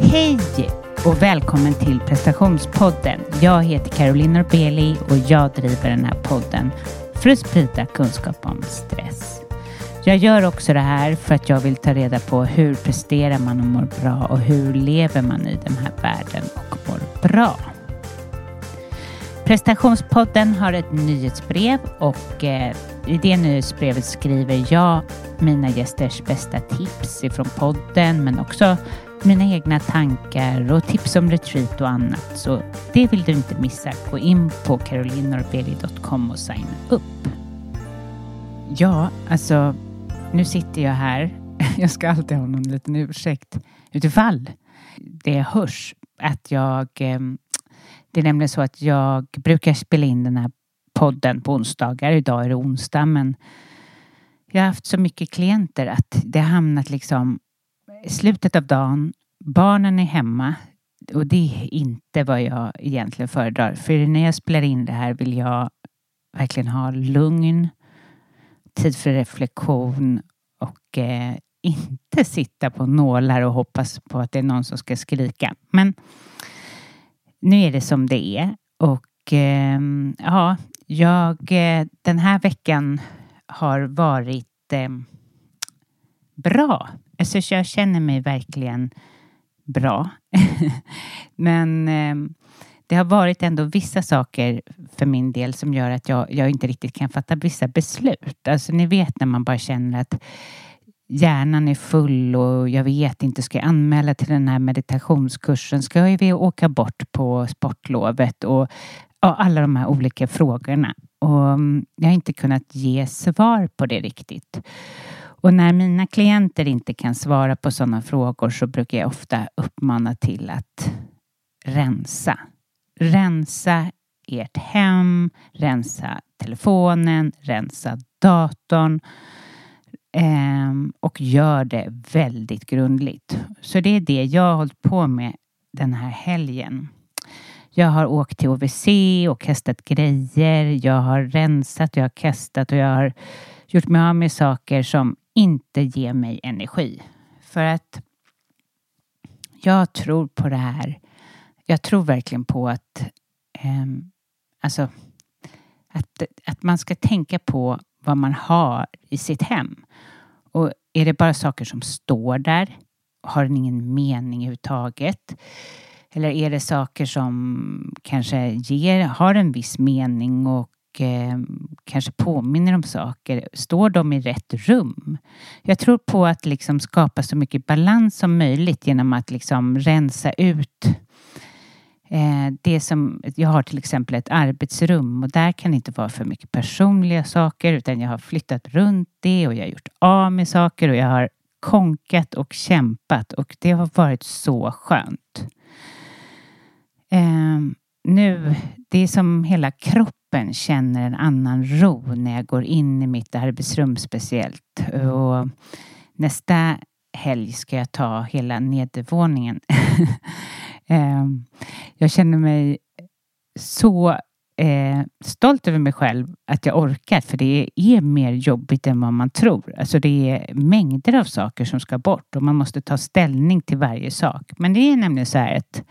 Hej och välkommen till prestationspodden. Jag heter Caroline Norbeli och jag driver den här podden för att sprida kunskap om stress. Jag gör också det här för att jag vill ta reda på hur presterar man och mår bra och hur lever man i den här världen och mår bra. Prestationspodden har ett nyhetsbrev och eh, i det nyhetsbrevet skriver jag mina gästers bästa tips ifrån podden men också mina egna tankar och tips om retreat och annat. Så det vill du inte missa. Gå in på carolinorbeli.com och signa upp. Ja, alltså nu sitter jag här. Jag ska alltid ha någon liten ursäkt utifall det hörs att jag ehm, det är nämligen så att jag brukar spela in den här podden på onsdagar. Idag är det onsdag men jag har haft så mycket klienter att det har hamnat liksom slutet av dagen. Barnen är hemma och det är inte vad jag egentligen föredrar. För när jag spelar in det här vill jag verkligen ha lugn, tid för reflektion och eh, inte sitta på nålar och hoppas på att det är någon som ska skrika. Men nu är det som det är och eh, ja, jag eh, den här veckan har varit eh, bra. Alltså jag känner mig verkligen bra. Men eh, det har varit ändå vissa saker för min del som gör att jag, jag inte riktigt kan fatta vissa beslut. Alltså ni vet när man bara känner att hjärnan är full och jag vet inte, ska jag anmäla till den här meditationskursen? Ska vi åka bort på sportlovet? Och ja, alla de här olika frågorna. Och mm, jag har inte kunnat ge svar på det riktigt. Och när mina klienter inte kan svara på sådana frågor så brukar jag ofta uppmana till att rensa. Rensa ert hem, rensa telefonen, rensa datorn ehm, och gör det väldigt grundligt. Så det är det jag har hållit på med den här helgen. Jag har åkt till OVC och kastat grejer. Jag har rensat, jag har kastat och jag har gjort mig av med saker som inte ge mig energi. För att jag tror på det här. Jag tror verkligen på att, eh, alltså, att, att man ska tänka på vad man har i sitt hem. Och är det bara saker som står där? Har den ingen mening överhuvudtaget? Eller är det saker som kanske ger, har en viss mening och eh, kanske påminner om saker? Står de i rätt rum? Jag tror på att liksom skapa så mycket balans som möjligt genom att liksom rensa ut Eh, det som, jag har till exempel ett arbetsrum och där kan det inte vara för mycket personliga saker utan jag har flyttat runt det och jag har gjort av med saker och jag har konkat och kämpat och det har varit så skönt. Eh, nu, det är som hela kroppen känner en annan ro när jag går in i mitt arbetsrum speciellt. Och nästa helg ska jag ta hela nedervåningen. Ehm, jag känner mig så eh, stolt över mig själv att jag orkar för det är mer jobbigt än vad man tror. Alltså det är mängder av saker som ska bort och man måste ta ställning till varje sak. Men det är nämligen så här att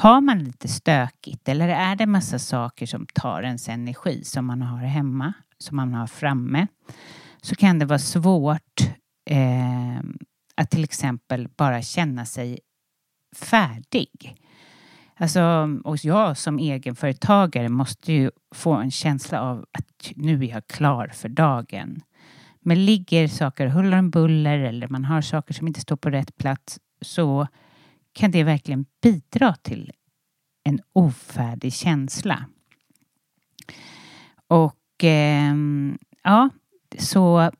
har man lite stökigt eller är det massa saker som tar ens energi som man har hemma, som man har framme, så kan det vara svårt eh, att till exempel bara känna sig färdig. Alltså, och jag som egenföretagare måste ju få en känsla av att nu är jag klar för dagen. Men ligger saker huller om buller eller man har saker som inte står på rätt plats så kan det verkligen bidra till en ofärdig känsla. Och eh, ja, så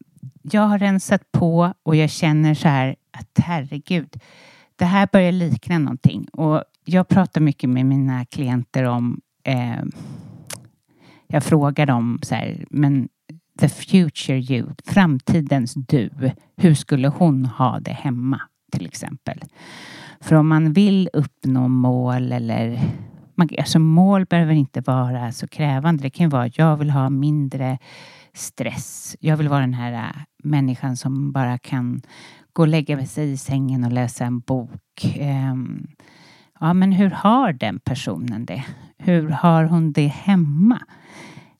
jag har rensat på och jag känner så här att herregud, det här börjar likna någonting. Och jag pratar mycket med mina klienter om eh, jag frågar dem så här, men the future you, framtidens du, hur skulle hon ha det hemma till exempel? För om man vill uppnå mål eller man, alltså mål behöver inte vara så krävande. Det kan ju vara att jag vill ha mindre stress. Jag vill vara den här äh, människan som bara kan gå och lägga sig i sängen och läsa en bok. Ehm, ja, men hur har den personen det? Hur har hon det hemma?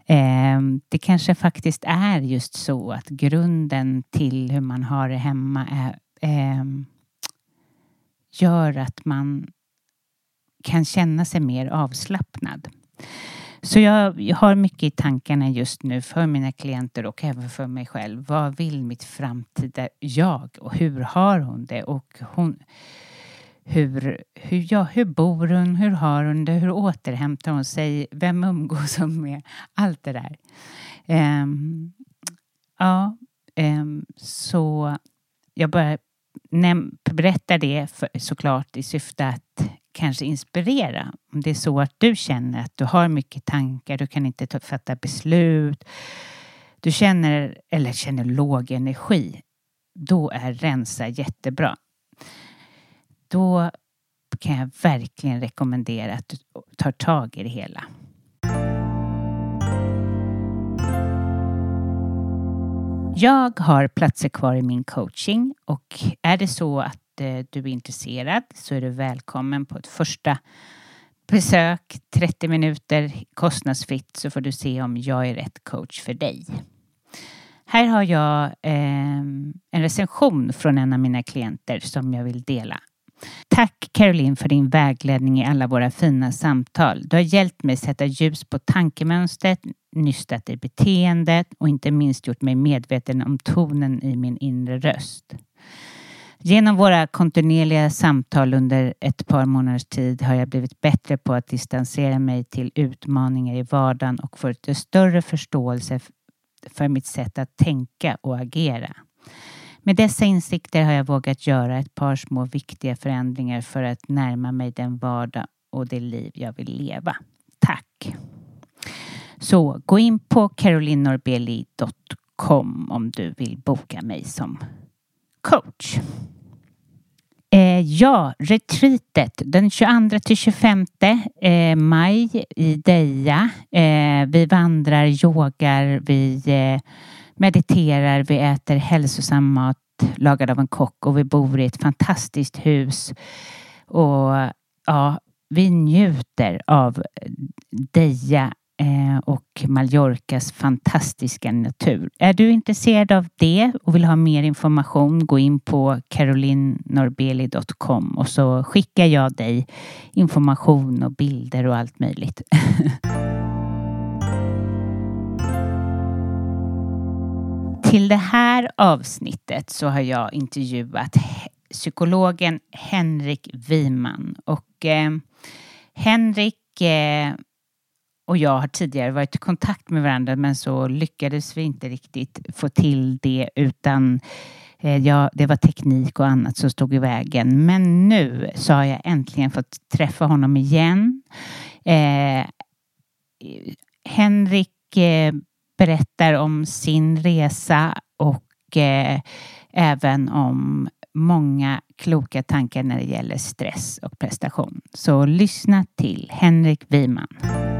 Ehm, det kanske faktiskt är just så att grunden till hur man har det hemma är, ehm, gör att man kan känna sig mer avslappnad. Så jag, har mycket i tankarna just nu för mina klienter och även för mig själv. Vad vill mitt framtida jag och hur har hon det? Och hon, hur, hur, ja, hur bor hon? Hur har hon det? Hur återhämtar hon sig? Vem umgås hon med? Allt det där. Um, ja, um, så jag börjar berättar det för, såklart i syfte att kanske inspirera. Om det är så att du känner att du har mycket tankar, du kan inte fatta beslut, du känner eller känner låg energi, då är rensa jättebra. Då kan jag verkligen rekommendera att du tar tag i det hela. Jag har platser kvar i min coaching och är det så att eh, du är intresserad så är du välkommen på ett första besök, 30 minuter kostnadsfritt så får du se om jag är rätt coach för dig. Här har jag eh, en recension från en av mina klienter som jag vill dela. Tack Caroline för din vägledning i alla våra fina samtal. Du har hjälpt mig sätta ljus på tankemönstret, nystat i beteendet och inte minst gjort mig medveten om tonen i min inre röst. Genom våra kontinuerliga samtal under ett par månaders tid har jag blivit bättre på att distansera mig till utmaningar i vardagen och fått en större förståelse för mitt sätt att tänka och agera. Med dessa insikter har jag vågat göra ett par små viktiga förändringar för att närma mig den vardag och det liv jag vill leva. Tack! Så gå in på carolinorbeli.com om du vill boka mig som coach. Eh, ja, retreatet den 22 till 25 eh, maj i Deja. Eh, vi vandrar, yogar, vi eh, mediterar, vi äter hälsosam mat lagad av en kock och vi bor i ett fantastiskt hus. Och ja, vi njuter av Deja Eh, och Mallorcas fantastiska natur. Är du intresserad av det och vill ha mer information gå in på carolinnorbeli.com och så skickar jag dig information och bilder och allt möjligt. Till det här avsnittet så har jag intervjuat psykologen Henrik Wiman och eh, Henrik eh, och jag har tidigare varit i kontakt med varandra men så lyckades vi inte riktigt få till det utan eh, ja, det var teknik och annat som stod i vägen. Men nu så har jag äntligen fått träffa honom igen. Eh, Henrik eh, berättar om sin resa och eh, även om många kloka tankar när det gäller stress och prestation. Så lyssna till Henrik Wiman.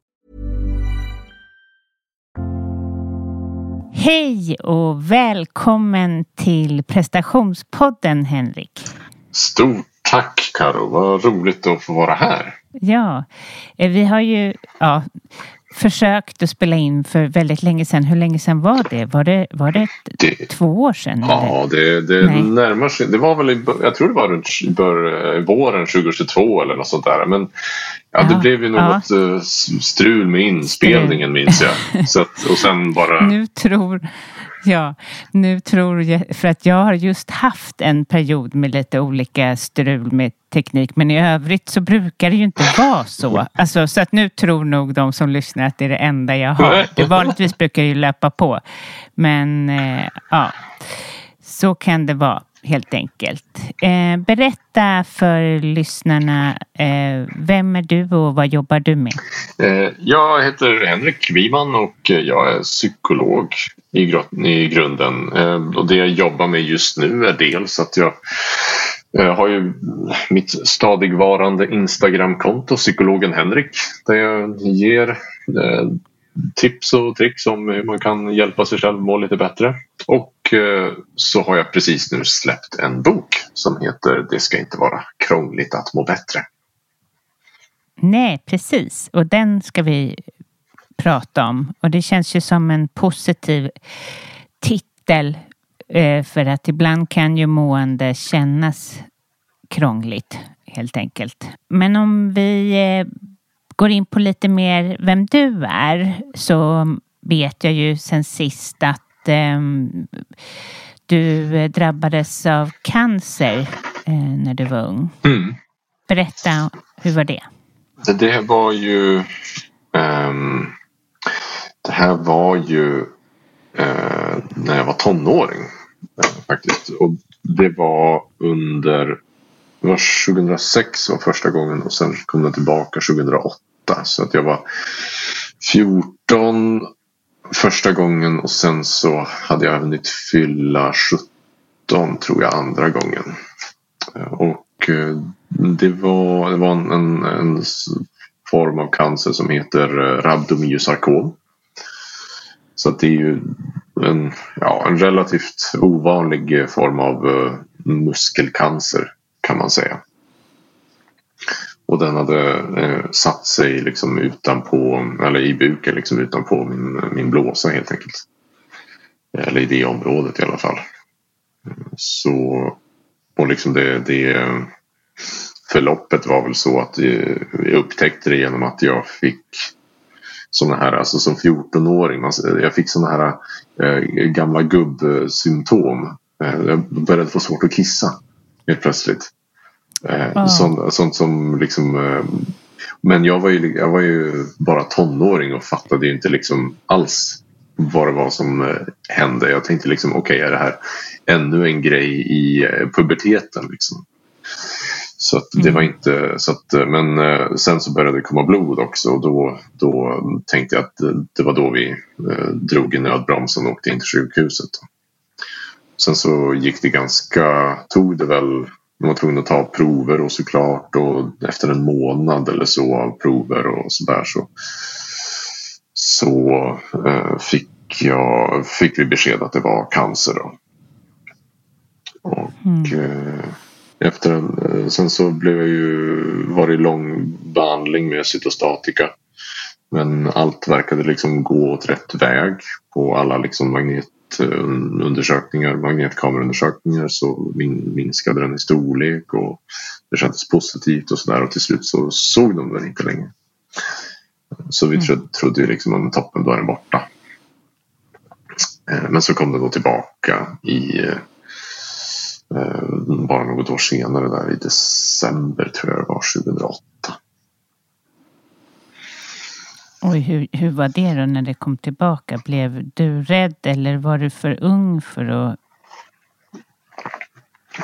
Hej och välkommen till prestationspodden Henrik. Stort tack Karo, vad roligt att få vara här. Ja, eh, vi har ju ja, försökt att spela in för väldigt länge sedan. Hur länge sedan var det? Var det, var det, Det- två år sedan? Ja, det, det Nej. närmar sig. Det var väl i, jag tror det var runt bör, eh, våren 2022 eller något sånt där. Men ja, det Ja, blev ju något eh, s- strul med inspelningen minns jag. Så att, och sen bara... Nu tror, ja, nu tror jag, för att jag har just haft en period med lite olika strul med teknik, men i övrigt så brukar det ju inte vara så. Alltså, så att nu tror nog de som lyssnar att det är det enda jag har. Det vanligtvis brukar ju löpa på. Men eh, ja, så kan det vara helt enkelt. Eh, berätta för lyssnarna, eh, vem är du och vad jobbar du med? Eh, jag heter Henrik Wiman och jag är psykolog i, i grunden. Eh, Och det jag jobbar med just nu är dels att jag eh, har ju mitt stadigvarande Instagramkonto Psykologen Henrik där jag ger eh, tips och tricks om hur man kan hjälpa sig själv må lite bättre. Och eh, så har jag precis nu släppt en bok som heter Det ska inte vara krångligt att må bättre. Nej, precis. Och den ska vi prata om. Och det känns ju som en positiv titel. eh, För att ibland kan ju mående kännas krångligt, helt enkelt. Men om vi eh, går in på lite mer vem du är så vet jag ju sen sist att ehm, du drabbades av cancer eh, när du var ung. Mm. Berätta, hur var det? Det, var ju ehm, det här var ju eh, när jag var tonåring eh, faktiskt. Och det var under det var 2006 var första gången och sen kom den tillbaka 2008. Så att jag var 14 första gången och sen så hade jag hunnit fylla 17 tror jag andra gången. Eh, och eh, det var, det var en, en, en form av cancer som heter eh, rhabdomyosarkom. Så att det är ju en, ja, en relativt ovanlig eh, form av eh, muskelcancer kan man säga. Och den hade eh, satt sig liksom utanpå, eller i buken liksom utanpå min, min blåsa helt enkelt. Eller i det området i alla fall. Så, och liksom det, det förloppet var väl så att eh, jag upptäckte det genom att jag fick sådana här, alltså som 14-åring, man- jag fick sådana här eh, gamla gubbsymptom. Eh, jag började få svårt att kissa helt plötsligt. Eh, Ah. sånt, sånt som liksom eh, men jag var, ju, jag var ju bara tonåring och fattade ju inte liksom alls vad det var som eh, hände. Jag tänkte liksom okej är det här ännu en grej i eh, puberteten liksom. Så att det var inte så att, men eh, sen så började det komma blod också och då, då tänkte jag att det var då vi eh, drog i nödbromsen och åkte in till sjukhuset. Sen så gick det ganska, tog det väl, de var tvungna att ta prover och såklart och efter en månad eller så av prover och sådär så, så eh, fick, jag, fick vi besked att det var cancer. Då. Och eh, efter en, eh, sen så blev jag ju, var det lång behandling med cytostatika. Men allt verkade liksom gå åt rätt väg på alla liksom magnetundersökningar, magnetkameraundersökningar så minskade den i storlek och det kändes positivt och sådär och till slut så såg de den inte längre. Så vi trodde, trodde liksom att toppen då är den borta. Eh, men så kom den då tillbaka i eh, bara något år senare där i december tror jag det var 2008. Oj, hur, hur var det då när det kom tillbaka? Blev du rädd eller var du för ung för att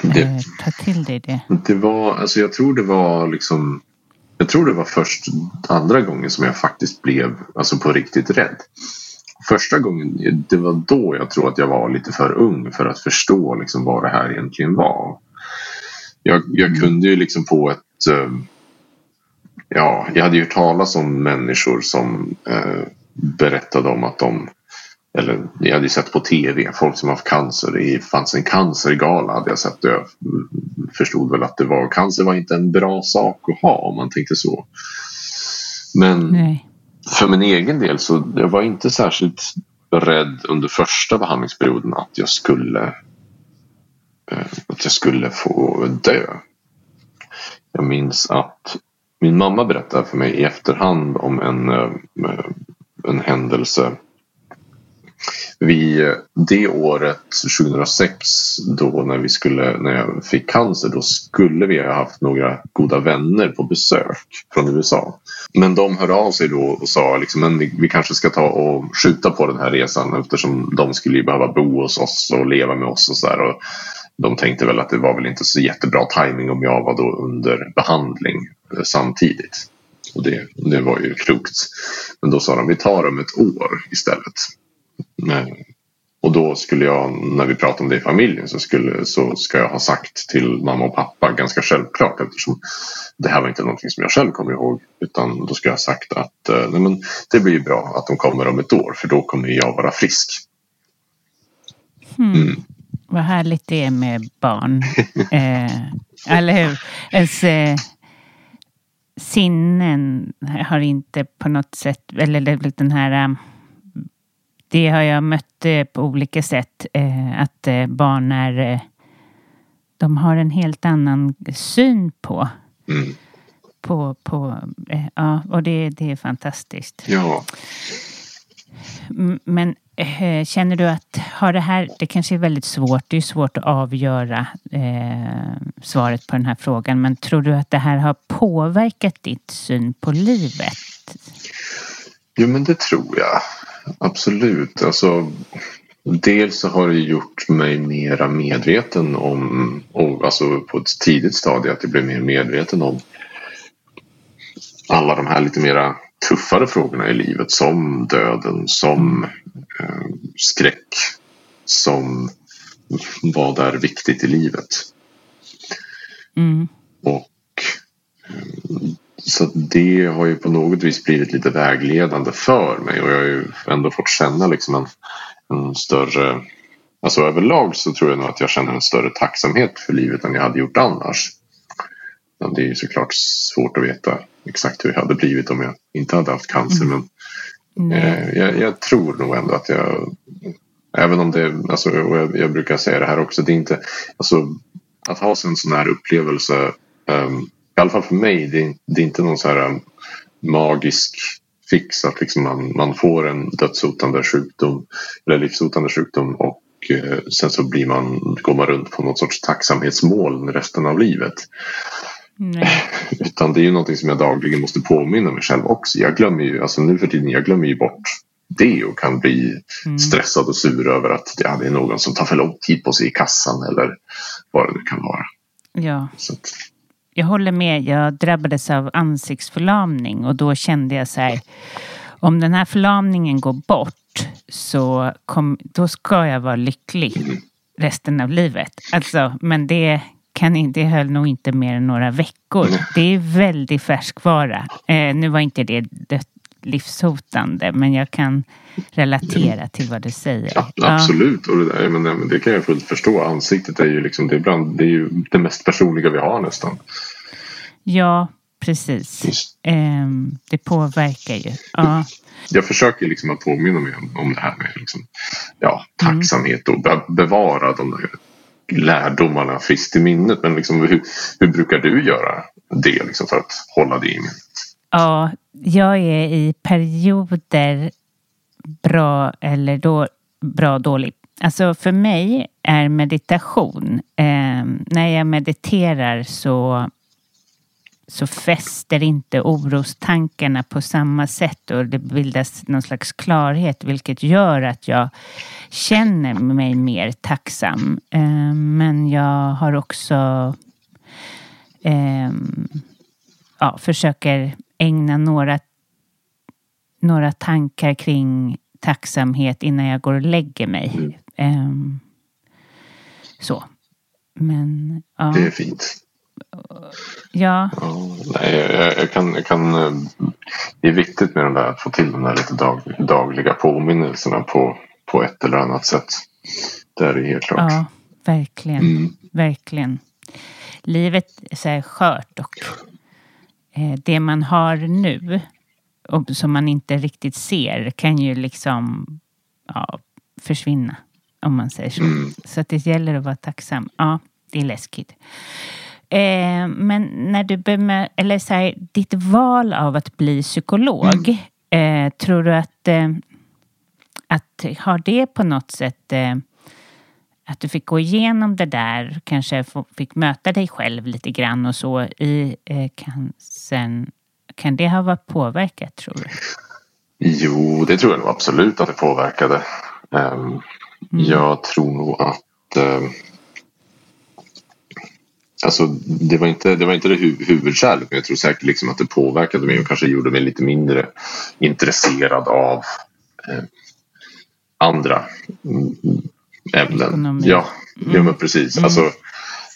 det, eh, ta till dig det? Det var, alltså jag tror det var liksom jag tror det var först andra gången som jag faktiskt blev alltså på riktigt rädd. Första gången, det var då jag tror att jag var lite för ung för att förstå liksom vad det här egentligen var. Jag, jag mm. kunde ju liksom på ett eh, Ja, jag hade ju hört talas om människor som eh, berättade om att de eller jag hade ju sett på tv folk som haft cancer. Det fanns en cancergala hade jag sett. Jag förstod väl att det var cancer var inte en bra sak att ha om man tänkte så. Men Nej för min egen del så jag var inte särskilt rädd under första behandlingsperioden att jag skulle eh, att jag skulle få dö. Jag minns att min mamma berättade för mig i efterhand om en, eh, en händelse vi, eh, det året 2006 då när vi skulle, när jag fick cancer då skulle vi ha haft några goda vänner på besök från USA. Men de hörde av sig då och sa liksom, men vi, vi kanske ska ta och skjuta på den här resan eftersom de skulle ju behöva bo hos oss och leva med oss och så där. Och de tänkte väl att det var väl inte så jättebra timing om jag var då under behandling eh, samtidigt. Och det, det var ju klokt. Men då sa de vi tar om ett år istället. Och då skulle jag, när vi pratade om det i familjen, så, skulle, så ska jag ha sagt till mamma och pappa ganska självklart eftersom det här var inte någonting som jag själv kommer ihåg. Utan då ska jag ha sagt att eh, nej men, det blir ju bra att de kommer om ett år för då kommer jag vara frisk. Hmm. Mm. Vad härligt det är med barn. eh, eller hur? Ens, eh, sinnen har inte på något sätt, eller den här eh, det har jag mött eh, på olika sätt. Eh, att eh, barn är... De har en helt annan syn på. Mm. På, på, ja, och det, det är fantastiskt. Ja. Men känner du att har det här, det kanske är väldigt svårt, det är svårt att avgöra eh, svaret på den här frågan, men tror du att det här har påverkat ditt syn på livet? Jo men det tror jag. Absolut. Alltså, dels så har det gjort mig mera medveten om, och alltså på ett tidigt stadie att jag blev mer medveten om alla de här lite mera tuffare frågorna i livet som döden, som eh, skräck, som vad är viktigt i livet. Mm. Och eh, så det har ju på något vis blivit lite vägledande för mig och jag har ju ändå fått känna liksom en, en större Alltså överlag så tror jag nog att jag känner en större tacksamhet för livet än jag hade gjort annars. Men det är ju såklart svårt att veta exakt hur det hade blivit om jag inte hade haft cancer. Mm. Men eh, jag, jag, tror nog ändå att jag Även om det, alltså, jag, jag, brukar säga det här också, det är inte, alltså, att ha en sån här upplevelse um, i alla fall för mig, det är, det är inte någon så här um, magisk fix att liksom man, man får en dödshotande sjukdom eller livshotande sjukdom och eh, sen så blir man, går man runt på något sorts tacksamhetsmål resten av livet. Nej. Utan det är ju någonting som jag dagligen måste påminna mig själv också. Jag glömmer ju, alltså nu för tiden, jag glömmer ju bort det och kan bli mm. stressad och sur över att ja, det är någon som tar för lång tid på sig i kassan eller vad det nu kan vara. Ja. Så att, jag håller med. Jag drabbades av ansiktsförlamning och då kände jag så här. Om den här förlamningen går bort så kom, då ska jag vara lycklig resten av livet. Alltså, men det kan det höll nog inte mer än några veckor. Det är väldigt färskvara. Eh, nu var inte det livshotande men jag kan relatera till vad du säger. Ja, absolut, ja. och det, där, men det kan jag fullt förstå. Ansiktet är ju liksom det är, bland, det är ju det mest personliga vi har nästan. Ja, precis. Ehm, det påverkar ju. Ja. Jag försöker liksom att påminna mig om, om det här med liksom, ja, tacksamhet och be bevara de där lärdomarna friskt i minnet. Men liksom, hur, hur brukar du göra det liksom, för att hålla det i minnet? ja, jag är i perioder bra eller då, bra dålig. Alltså för mig är meditation, eh, när jag mediterar så, så fäster inte orostankarna på samma sätt och det bildas någon slags klarhet vilket gör att jag känner mig mer tacksam. Eh, men jag har också eh, ja, försöker ägna några, några tankar kring tacksamhet innan jag går och lägger mig. Ehm, så. Men ja. Det är fint. Ja. Nej, jag, jag, kan, jag kan, eh, det är viktigt med den där, att få till de där lite dag, dagliga påminnelserna på, på ett eller annat sätt. Det är helt klart. Ja, verkligen. Mm. Verkligen. Livet är så här skört och eh, det man har nu och som man inte riktigt ser kan ju liksom ja, försvinna. Om man säger så. Mm. Så att det gäller att vara tacksam. Ja, det är läskigt. Eh, men när du bemö- eller så här, ditt val av att bli psykolog. Eh, tror du att, eh, att har det på något sätt eh, att du fick gå igenom det där, kanske fick möta dig själv lite grann och så i eh, cancern. Kan det ha varit påverkat tror du? Jo, det tror jag nog absolut att det påverkade. Ehm, Jag tror nog att ehm, Alltså det var inte det, var inte det hu huvudskälet men jag tror säkert liksom att det påverkade mig och kanske gjorde mig lite mindre intresserad av eh, andra mm, ämnen. Ekonomi. Ja, ja men precis. Alltså,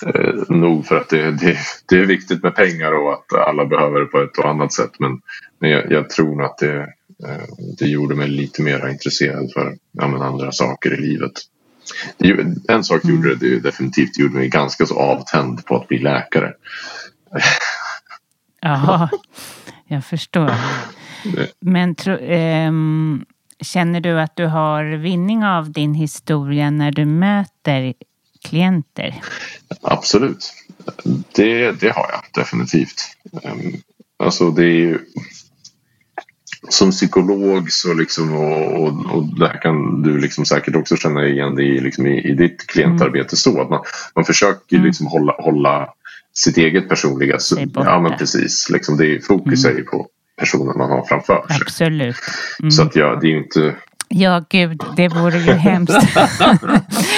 eh, nog för att det, det, det är viktigt med pengar och att alla behöver det på ett och annat sätt. Men, men jag, jag tror nog att det, eh, det gjorde mig lite mer intresserad för ja, andra saker i livet. Det, en sak gjorde det, det ju definitivt gjorde mig ganska så avtänd på att bli läkare. Ja, jag förstår. Det- Men tro, ehm, känner du att du har vinning av din historia när du möter klienter? Absolut. Det, det har jag definitivt. Ehm, Alltså det är ju som psykolog så liksom och, och, och där kan du liksom säkert också känna igen det i, liksom i, i ditt klientarbete så att man, man försöker Mm. liksom hålla, hålla sitt eget personliga ja men precis liksom det är, fokus är ju på personen man har framför sig. Absolut. Mm. Så att jag, det är ju inte Ja, gud, det vore ju hemskt.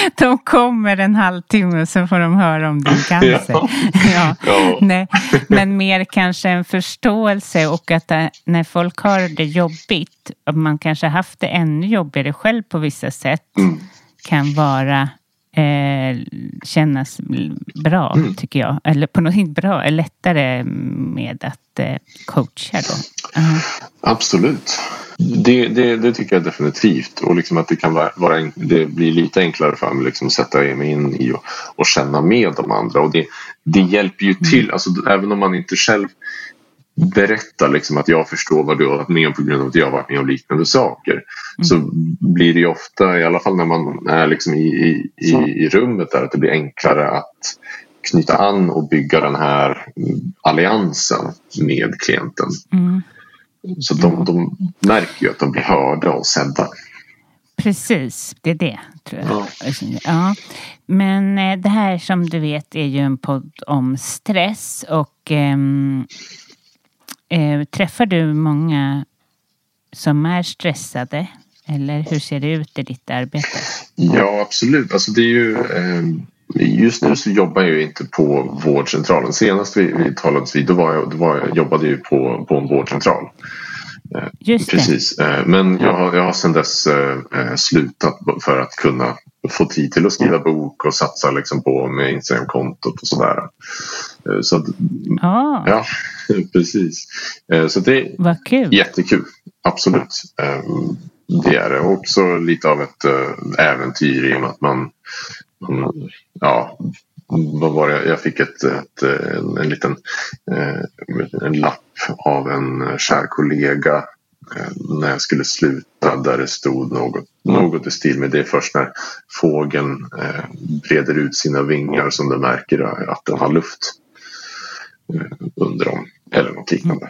de kommer en halvtimme och så får de höra om din cancer. Ja. Ja. Ja. Nej, men mer kanske en förståelse och att äh, när folk har det jobbigt och man kanske haft det ännu jobbigare själv på vissa sätt Mm. kan vara eh, kännas bra, Mm. tycker jag. Eller på något inte bra, lättare med att eh, coacha då. Ja. Absolut. Det, det, det tycker jag definitivt. Och liksom att det kan vara, vara det blir lite enklare för mig liksom att sätta mig in i och, och känna med de andra. Och det, det hjälper ju till. Alltså, även om man inte själv berättar liksom att jag förstår vad du har varit med om på grund av att jag har varit med om liknande saker. Så blir det ju ofta, i alla fall när man är liksom i, i, i, i rummet där, att det blir enklare att knyta an och bygga den här mm, alliansen med klienten. Mm. Så de, de märker ju att de blir hörda och sedda. Precis, det är det. Tror jag. Ja. Men eh, det här som du vet är ju en podd om stress och eh, träffar du många som är stressade? Eller hur ser det ut i ditt arbete? Ja, absolut. Alltså det är ju, ehm, just nu så jobbar jag ju inte på vårdcentralen. Senast vi, vi talades vid då, var jag, då var jag, jobbade jag ju på, på en vårdcentral. Just det. Precis. Eh, Men jag har, jag har sedan dess eh, eh, slutat för att kunna få tid till att skriva bok och satsa liksom på med Instagramkontot och sådär. Eh, Så att, Ja, ja, precis. Eh, Så det är vad kul. jättekul. Absolut. Eh, Det är det. Också lite av ett eh, äventyr i och med att man, man ja, vad var det? Jag fick ett, ett en, en liten en lapp av en kär kollega när jag skulle sluta där det stod något, något i stil med det är först när fågeln breder ut sina vingar som du märker att den har luft under dem eller något liknande.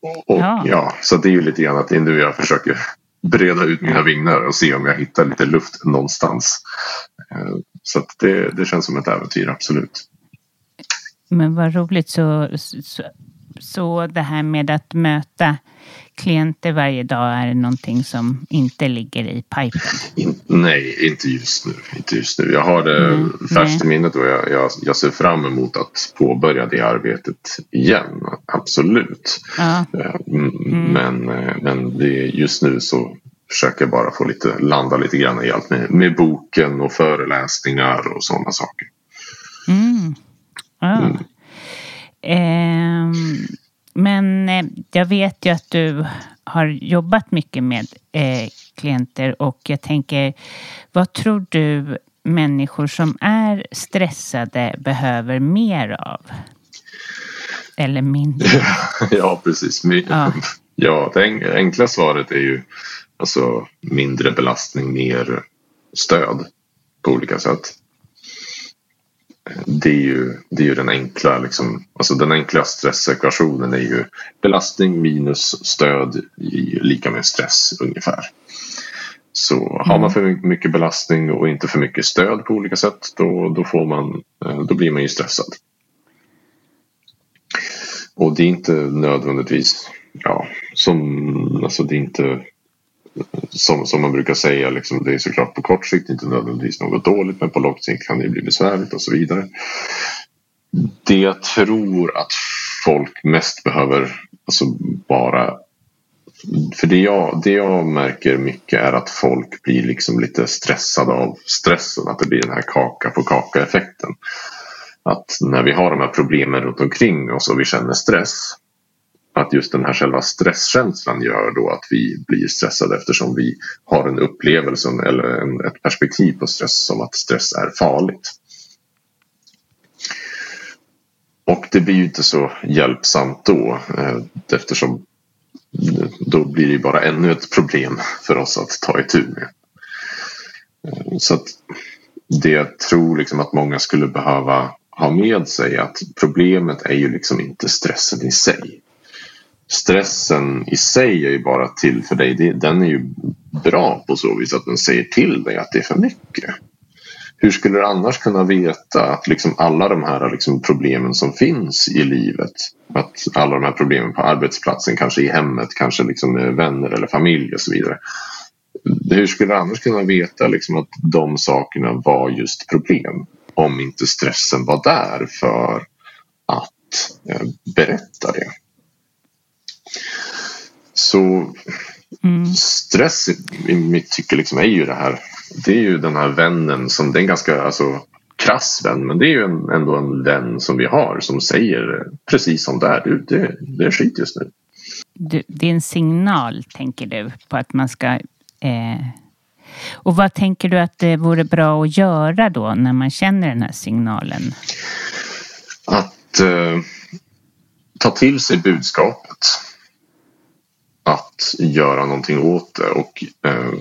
Och, ja. ja. så det är ju lite grann att det är nu jag försöker breda ut mina vingar och se om jag hittar lite luft någonstans. Så det, det känns som ett äventyr, absolut. Men vad roligt. Så, så, så det här med att möta klienter varje dag är någonting som inte ligger i pipen? In, nej, inte just nu. Inte just nu. Jag har det mm, färskt i minnet och jag, jag, jag, ser fram emot att påbörja det arbetet igen. Absolut. Ja. Eh, mm. Men, eh, men det, just nu så försöker bara få lite, landa lite grann i allt med, med boken och föreläsningar och sådana saker. Mm. Ja. Mm. Eh, men jag vet ju att du har jobbat mycket med eh, klienter och jag tänker, vad tror du människor som är stressade behöver mer av? Eller mindre? ja, precis. Ja. ja, det enkla svaret är ju alltså mindre belastning, mer stöd på olika sätt det är ju, det är ju den enkla, liksom, alltså den enkla stressekvationen är ju belastning minus stöd lika med stress ungefär. Så har man mm. för mycket belastning och inte för mycket stöd på olika sätt då, då, får man, eh, då blir man ju stressad. Och det är inte nödvändigtvis, ja, som, alltså det är inte som, som man brukar säga, liksom, det är såklart på kort sikt inte nödvändigtvis något dåligt men på lång sikt kan det bli besvärligt och så vidare. Det jag tror att folk mest behöver alltså bara för det jag, det jag märker mycket är att folk blir liksom lite stressade av stressen. Att det blir den här kaka på kaka effekten. Att när vi har de här problemen runt omkring oss och vi känner stress att just den här själva stresskänslan gör då att vi blir stressade eftersom vi har en upplevelse eller en, ett perspektiv på stress som att stress är farligt. Och det blir ju inte så hjälpsamt då eh, eftersom då blir det bara ännu ett problem för oss att ta itu med. Eh, så att det jag tror liksom att många skulle behöva ha med sig att problemet är ju liksom inte stressen i sig stressen i sig är ju bara till för dig. Den är ju bra på så vis att den säger till dig att det är för mycket. Hur skulle du annars kunna veta att liksom alla de här liksom problemen som finns i livet, att alla de här problemen på arbetsplatsen, kanske i hemmet, kanske liksom med vänner eller familj och så vidare. Hur skulle du annars kunna veta liksom att de sakerna var just problem om inte stressen var där för att eh, berätta det? Så mm. stress i mitt tycke liksom är ju det här. Det är ju den här vännen som det är en ganska alltså, krass vän men det är ju en, ändå en vän som vi har som säger precis som det är. Du, det, det är skit just nu. Du, det är en signal tänker du på att man ska eh... Och vad tänker du att det vore bra att göra då när man känner den här signalen? Att eh, ta till sig budskapet att göra någonting åt det. Och, eh,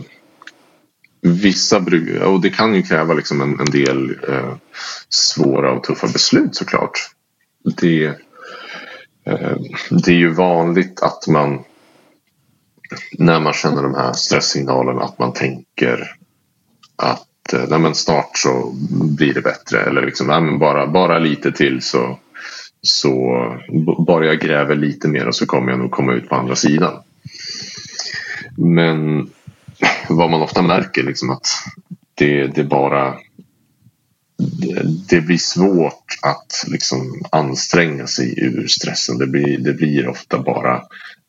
vissa och det kan ju kräva liksom en, en del eh, svåra och tuffa beslut såklart. Det, eh, det är ju vanligt att man när man känner de här stresssignalerna att man tänker att eh, nej men snart så blir det bättre eller liksom, nej bara, bara lite till så, så bara jag gräver lite mer och så kommer jag nog komma ut på andra sidan. Men vad man ofta märker liksom att det, det bara det, det blir svårt att liksom anstränga sig ur stressen. Det blir, det blir ofta bara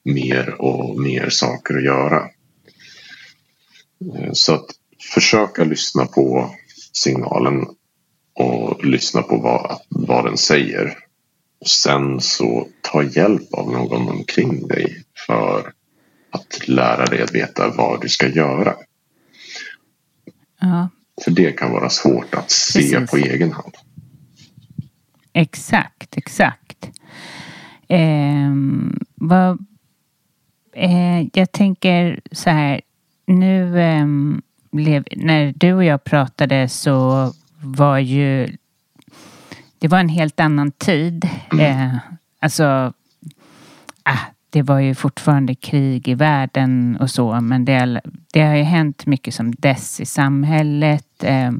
mer och mer saker att göra. Eh, så att försöka lyssna på signalen och lyssna på vad, vad den säger. Sen så ta hjälp av någon omkring dig för att lära dig att veta vad du ska göra. Ja, För det kan vara svårt att se Precis. på egen hand. Exakt, exakt. Ehm, vad, eh, jag tänker så här, nu blev, när du och jag pratade så var ju det var en helt annan tid. Eh, alltså, ah, det var ju fortfarande krig i världen och så, men det, det har ju hänt mycket som dess i samhället. Eh,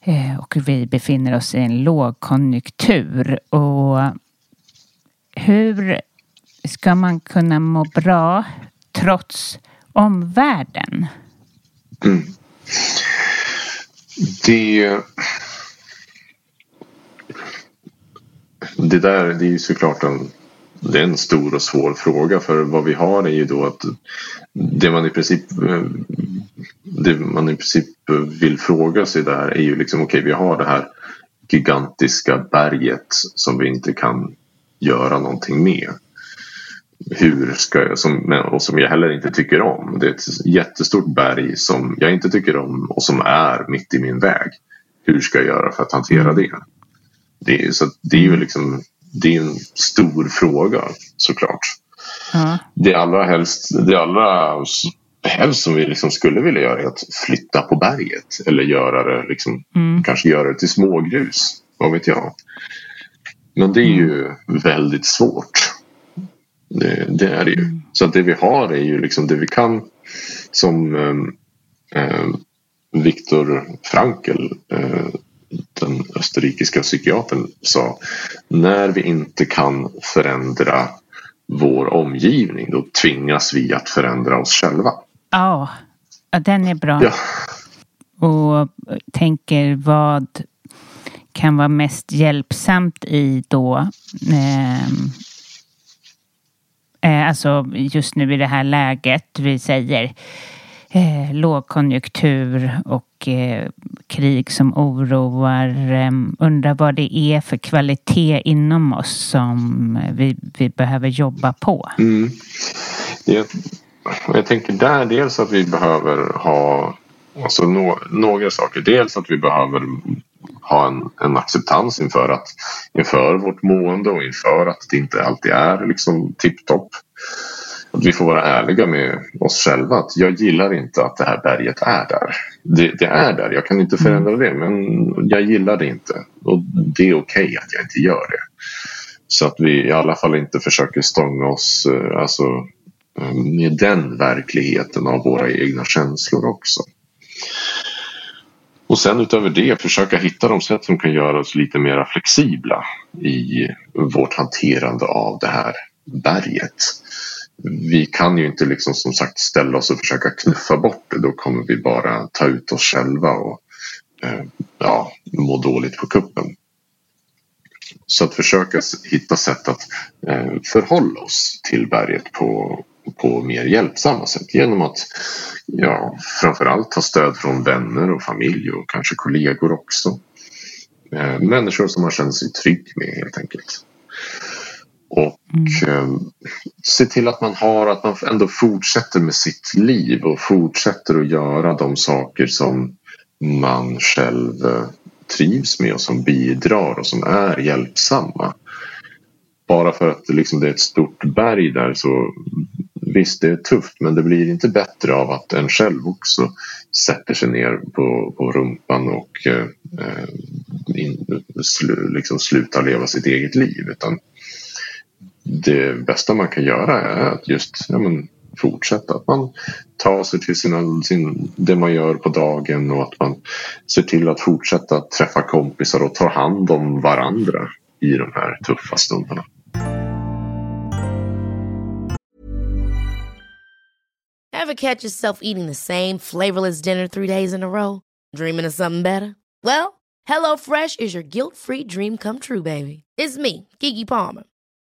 eh och vi befinner oss i en lågkonjunktur. Och hur ska man kunna må bra trots omvärlden? Mm. Det... Det där det är ju såklart en, det är en stor och svår fråga för vad vi har är ju då att det man i princip eh, det man i princip vill fråga sig där är ju liksom okej okay, vi har det här gigantiska berget som vi inte kan göra någonting med. Hur ska jag, som, och som jag heller inte tycker om. Det är ett jättestort berg som jag inte tycker om och som är mitt i min väg. Hur ska jag göra för att hantera det? Det är, så det är ju liksom det är en stor fråga såklart. Ja. Det allra helst, det allra helst som vi liksom skulle vilja göra är att flytta på berget eller göra det liksom, Mm. kanske göra det till smågrus. Vad vet jag. Men det är ju väldigt svårt. Det, det är det ju. Så att det vi har är ju liksom det vi kan som eh, eh, Viktor Frankl eh, den österrikiska psykiatern sa. När vi inte kan förändra vår omgivning då tvingas vi att förändra oss själva. Ja, den är bra. Ja. Och tänker vad kan vara mest hjälpsamt i då ehm, eh, alltså just nu i det här läget vi säger eh, lågkonjunktur och eh, krig som oroar. Eh, undrar vad det är för kvalitet inom oss som eh, vi, vi behöver jobba på. Mm. Jag, jag tänker där dels att vi behöver ha alltså, no, några saker. Dels att vi behöver ha en, en acceptans inför, att, inför vårt mående och inför att det inte alltid är liksom tipptopp. Att vi får vara ärliga med oss själva att jag gillar inte att det här berget är där. Det, det är där, jag kan inte förändra det men jag gillar det inte. Och det är okej okay att jag inte gör det. Så att vi i alla fall inte försöker stånga oss eh, alltså, eh, med den verkligheten av våra egna känslor också. Och sen utöver det försöka hitta de sätt som kan göra oss lite mer flexibla i vårt hanterande av det här berget. Vi kan ju inte liksom som sagt ställa oss och försöka knuffa bort det. Då kommer vi bara ta ut oss själva och eh, ja, må dåligt på kuppen. Så att försöka hitta sätt att eh, förhålla oss till berget på, på mer hjälpsamma sätt genom att ja, framförallt ta stöd från vänner och familj och kanske kollegor också. Eh, människor som man känner sig trygg med helt enkelt. Och eh, se till att man har, att man ändå fortsätter med sitt liv och fortsätter att göra de saker som man själv eh, trivs med och som bidrar och som är hjälpsamma. Bara för att liksom, det är ett stort berg där så visst det är tufft men det blir inte bättre av att en själv också sätter sig ner på, på rumpan och eh, in, slu, liksom slutar leva sitt eget liv. Utan det bästa man kan göra är att just ja, men, fortsätta. Att man tar sig till sina, sin, det man gör på dagen och att man ser till att fortsätta träffa kompisar och ta hand om varandra i de här tuffa stunderna. Ever catch yourself eating the same flavorless dinner three days in a row? Dreaming of something better? Well, HelloFresh is your guilt-free dream come true, baby. It's me, Gigi Palmer.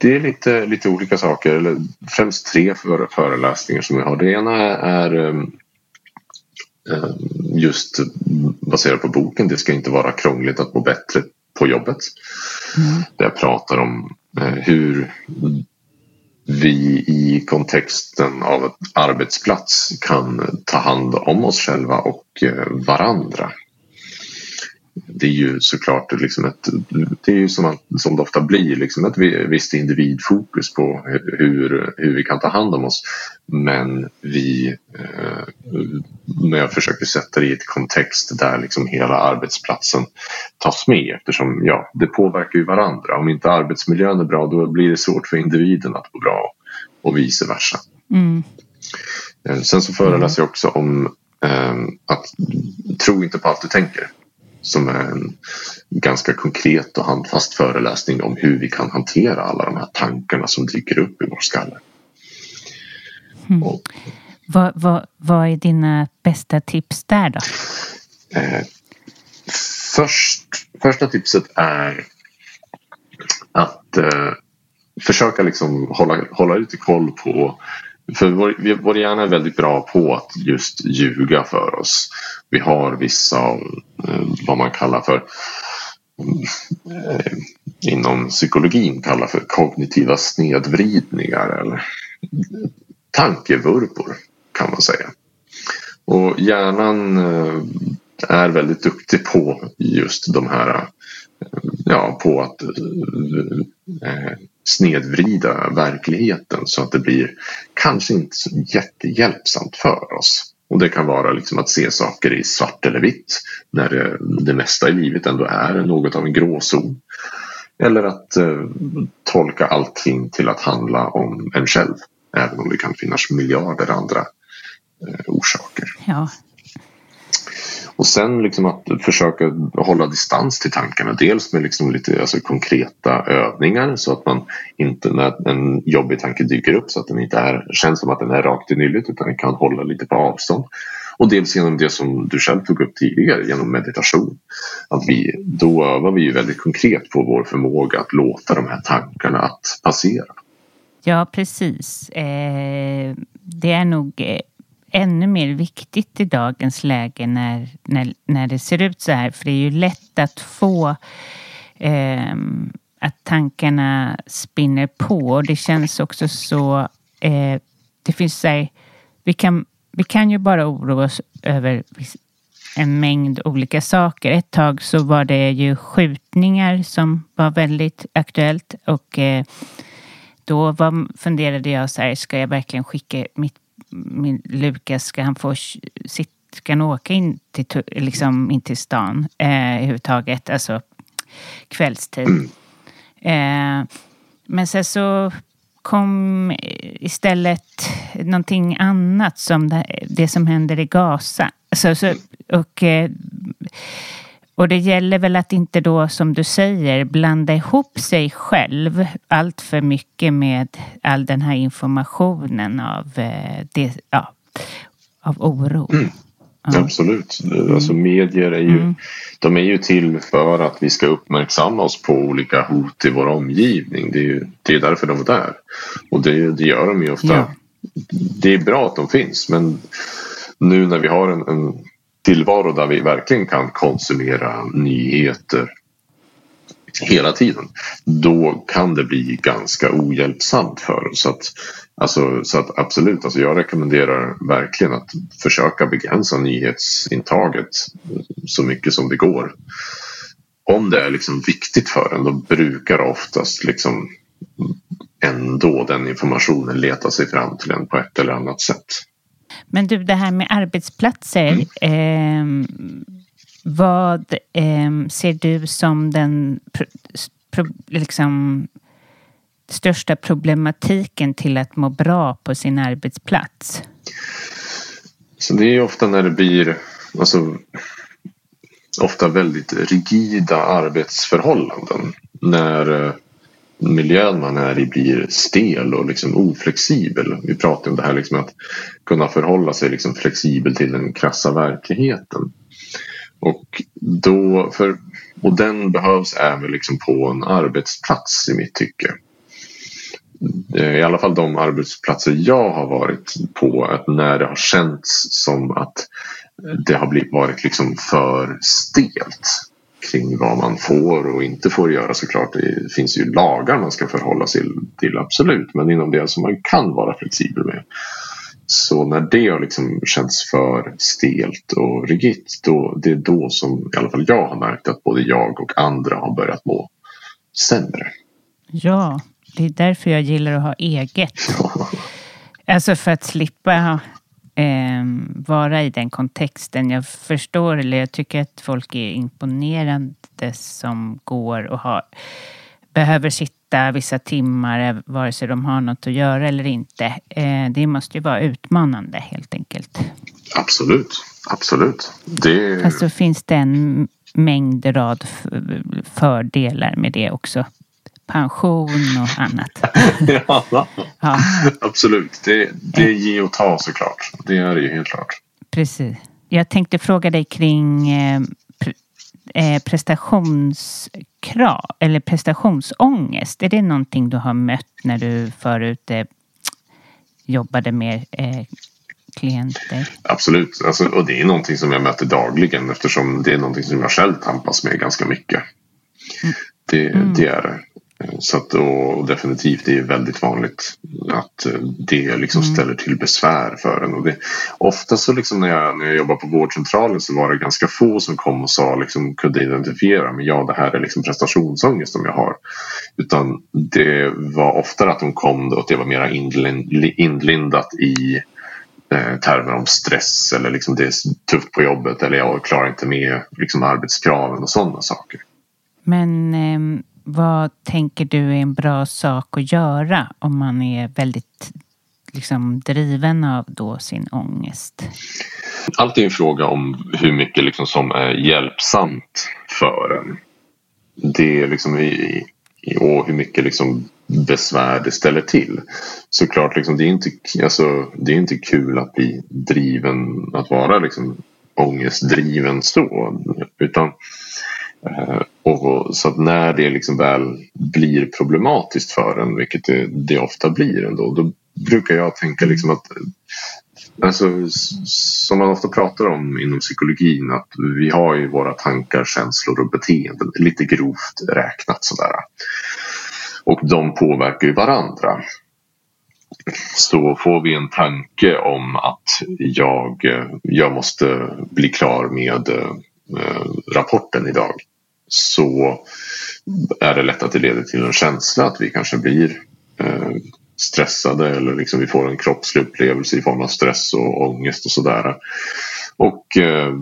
det är lite, lite olika saker, eller främst tre för, föreläsningar som jag har. Det ena är um, just baserat på boken Det ska inte vara krångligt att må bättre på jobbet. Mm. Där jag pratar om uh, hur vi i kontexten av en arbetsplats kan ta hand om oss själva och uh, varandra det är ju såklart liksom ett, det är ju som, som det ofta blir, liksom ett visst individfokus på hur, hur vi kan ta hand om oss. Men vi, eh, när jag försöker sätta det i ett kontext där liksom hela arbetsplatsen tas med eftersom ja, det påverkar ju varandra. Om inte arbetsmiljön är bra då blir det svårt för individen att må bra och vice versa. Mm. Eh, sen så föreläser jag också om eh, att tro inte på allt du tänker som är en ganska konkret och handfast föreläsning om hur vi kan hantera alla de här tankarna som dyker upp i vår skalle. Mm. Och, vad, vad, vad är dina bästa tips där då? Eh, först, första tipset är att eh, försöka liksom hålla, hålla lite koll på för vår, vår hjärna är väldigt bra på att just ljuga för oss. Vi har vissa eh, vad man kallar för eh, inom psykologin kallar för kognitiva snedvridningar eller tankevurpor kan man säga. Och hjärnan eh, är väldigt duktig på just de här ja, på att snedvrida verkligheten så att det blir kanske inte så jättehjälpsamt för oss. Och det kan vara liksom att se saker i svart eller vitt när det, det mesta i livet ändå är något av en gråzon. Eller att eh, tolka allting till att handla om en själv. Även om det kan finnas miljarder andra eh, orsaker. Ja, och sen liksom att försöka hålla distans till tankarna. Dels med liksom lite alltså, konkreta övningar så att man inte när en jobbig tanke dyker upp så att den inte är, känns som att den är rakt i nyllet utan den kan hålla lite på avstånd. Och dels genom det som du själv tog upp tidigare, genom meditation. Att vi, då övar vi ju väldigt konkret på vår förmåga att låta de här tankarna att passera. Ja, precis. Eh, det är nog eh, ännu mer viktigt i dagens läge när, när, när det ser ut så här. För det är ju lätt att få eh, att tankarna spinner på. Och det känns också så... Eh, det finns så här, vi, kan, vi kan ju bara oroa oss över en mängd olika saker. Ett tag så var det ju skjutningar som var väldigt aktuellt och eh, då var, funderade jag så här, ska jag verkligen skicka mitt min Lukas, ska han få sitt, ska han åka in till, liksom in till stan eh, överhuvudtaget, alltså kvällstid. Eh, men sen så kom istället någonting annat som det, det som händer i Gaza. Alltså, så, och, eh, och det gäller väl att inte då, som du säger, blanda ihop sig själv allt för mycket med all den här informationen av, eh, det, ja, av oro. Mm. Ja. Absolut. Mm. Alltså medier är ju, mm. de är ju till för att vi ska uppmärksamma oss på olika hot i vår omgivning. Det är ju det är därför de är där. Och det, det gör de ju ofta. Ja. Det är bra att de finns men nu när vi har en, en tillvaro där vi verkligen kan konsumera nyheter hela tiden. då kan det bli ganska ohjälpsamt för oss. Så att, alltså, så att absolut, alltså jag rekommenderar verkligen att försöka begränsa nyhetsintaget så mycket som det går. Om det är liksom viktigt för en då brukar oftast liksom ändå den informationen leta sig fram till en på ett eller annat sätt. Men du, det här med arbetsplatser. Mm. Eh, vad eh, ser du som den pro, pro, liksom, största problematiken till att må bra på sin arbetsplats? Så det är ofta när det blir alltså, ofta väldigt rigida arbetsförhållanden. När eh, miljön man är i blir stel och liksom oflexibel. Vi pratar om det här liksom att kunna förhålla sig liksom flexibel till den krassa verkligheten. Och, då för, och den behövs även liksom på en arbetsplats i mitt tycke. Eh, I alla fall de arbetsplatser jag har varit på, att när det har känts som att det har blivit, varit liksom för stelt kring vad man får och inte får göra såklart. Det finns ju lagar man ska förhålla sig till, absolut. Men inom det som man kan vara flexibel med. Så när det har liksom känts för stelt och rigitt då, det är då som i alla fall jag har märkt att både jag och andra har börjat må sämre. Ja, det är därför jag gillar att ha eget. Alltså för att slippa eh, vara i den kontexten. Jag förstår, eller jag tycker att folk är imponerande som går och har, behöver sitta vissa timmar vare sig de har något att göra eller inte. Eh, det måste ju vara utmanande helt enkelt. Absolut, absolut. Det... Alltså finns det en mängd rad fördelar med det också pension och annat. ja, ja, absolut. Det, det är ge och ta såklart. Det är det ju helt klart. Precis. Jag tänkte fråga dig kring eh, eh, prestationskrav eller prestationsångest. Är det någonting du har mött när du förut eh, jobbade med eh, klienter? Absolut, alltså, och det är någonting som jag möter dagligen eftersom det är någonting som jag själv tampas med ganska mycket. Mm. Det, mm. det, är det. Så att, och definitivt det är väldigt vanligt att eh, det liksom mm. ställer till besvär för en. Och det, ofta så liksom när, jag, när jag jobbade på vårdcentralen så var det ganska få som kom och sa, liksom, kunde identifiera men ja det här är liksom prestationsångest som jag har. Utan det var oftare att de kom och det var mer inlindat i eh, termer om stress eller liksom det är tufft på jobbet eller jag klarar inte med liksom arbetskraven och sådana saker. Men eh vad tänker du är en bra sak att göra om man är väldigt liksom, driven av då sin ångest? Allt är en fråga om hur mycket liksom som är hjälpsamt för en. Det är liksom i, och hur mycket liksom besvär det ställer till. Såklart, liksom, det, är inte, alltså, det är inte kul att bli driven, att vara liksom, ångestdriven så. Utan Eh, och, så att när det liksom väl blir problematiskt för en, vilket det, det ofta blir ändå, då brukar jag tänka liksom att Alltså, som man ofta pratar om inom psykologin att vi har ju våra tankar, känslor och beteenden lite grovt räknat sådär. Och de påverkar ju varandra. Så får vi en tanke om att jag, jag måste bli klar med eh, rapporten idag så är det lätt att det leder till en känsla att vi kanske blir eh, stressade eller liksom vi får en kroppslig upplevelse i form av stress och ångest och sådär. Och eh,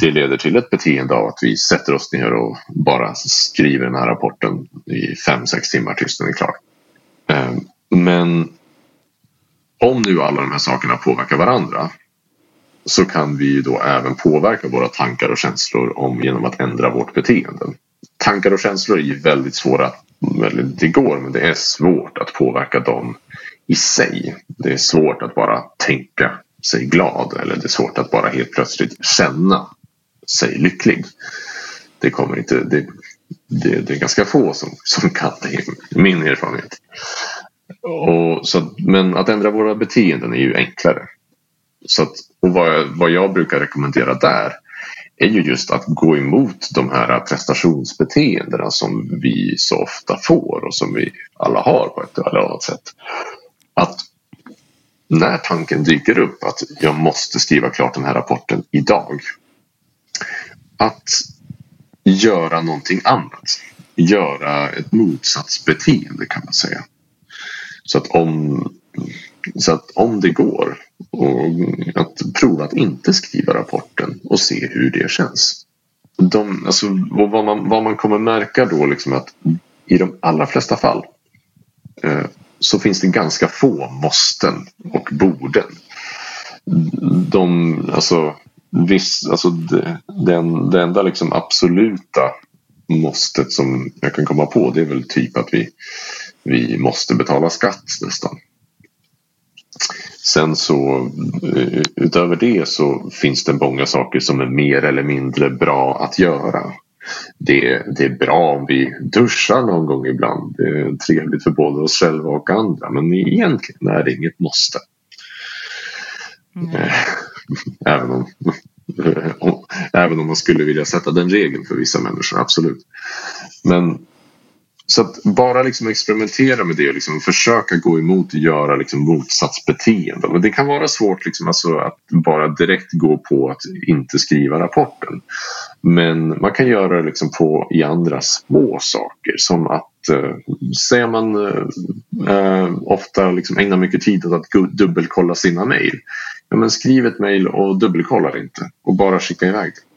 det leder till ett beteende av att vi sätter oss ner och bara skriver den här rapporten i fem sex timmar tills den är klar. Eh, men om nu alla de här sakerna påverkar varandra så kan vi ju då även påverka våra tankar och känslor om, genom att ändra vårt beteende. Tankar och känslor är ju väldigt svåra, eller det går men det är svårt att påverka dem i sig. Det är svårt att bara tänka sig glad eller det är svårt att bara helt plötsligt känna sig lycklig. Det kommer inte, det, det, det är ganska få som, som kan det, min erfarenhet. Och så, men att ändra våra beteenden är ju enklare. Så att, och vad jag, vad jag brukar rekommendera där är ju just att gå emot de här prestationsbeteendena som vi så ofta får och som vi alla har på ett eller annat sätt. Att när tanken dyker upp att jag måste skriva klart den här rapporten idag. Att göra någonting annat. Göra ett motsatsbeteende kan man säga. Så att om, så att om det går och att prova att inte skriva rapporten och se hur det känns. De, alltså, vad, man, vad man kommer märka då liksom att i de allra flesta fall eh, så finns det ganska få måsten och borden. De, alltså, viss, alltså det, den, det enda liksom absoluta måstet som jag kan komma på det är väl typ att vi, vi måste betala skatt nästan. Sen så eh, utöver det så finns det många saker som är mer eller mindre bra att göra. Det, det är bra om vi duschar någon gång ibland. Det är trevligt för både oss själva och andra men egentligen är det inget måste. Mm. Även om Även om man skulle vilja sätta den regeln för vissa människor, absolut. Men så att bara liksom experimentera med det och liksom försöka gå emot och göra liksom motsatsbeteenden. det kan vara svårt liksom alltså att bara direkt gå på att inte skriva rapporten. Men man kan göra det liksom på, i andra små saker som att eh, man eh, eh, ofta liksom ägnar mycket tid åt att dubbelkolla sina mejl. Ja, men skriv ett mejl och dubbelkolla det inte och bara skicka iväg det.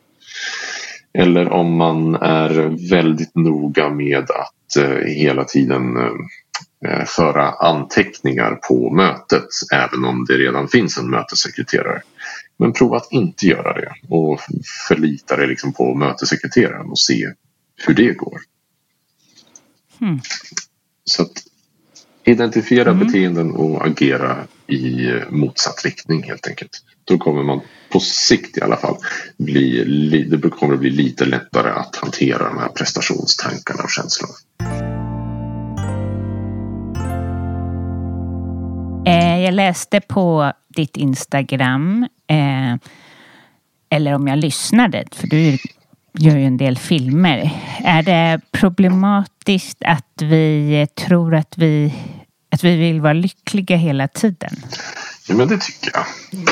Eller om man är väldigt noga med att eh, hela tiden eh, föra anteckningar på mötet även om det redan finns en mötessekreterare. Men prova att inte göra det och förlita dig liksom på mötessekreteraren och se hur det går. Mm. Så att identifiera mm. beteenden och agera i motsatt riktning helt enkelt. Då kommer man på sikt i alla fall bli, det kommer att bli lite lättare att hantera de här prestationstankarna och känslorna. Eh, jag läste på ditt Instagram, eh, eller om jag lyssnade, för du gör ju en del filmer. Är det problematiskt att vi tror att vi, att vi vill vara lyckliga hela tiden? Ja, men det tycker jag.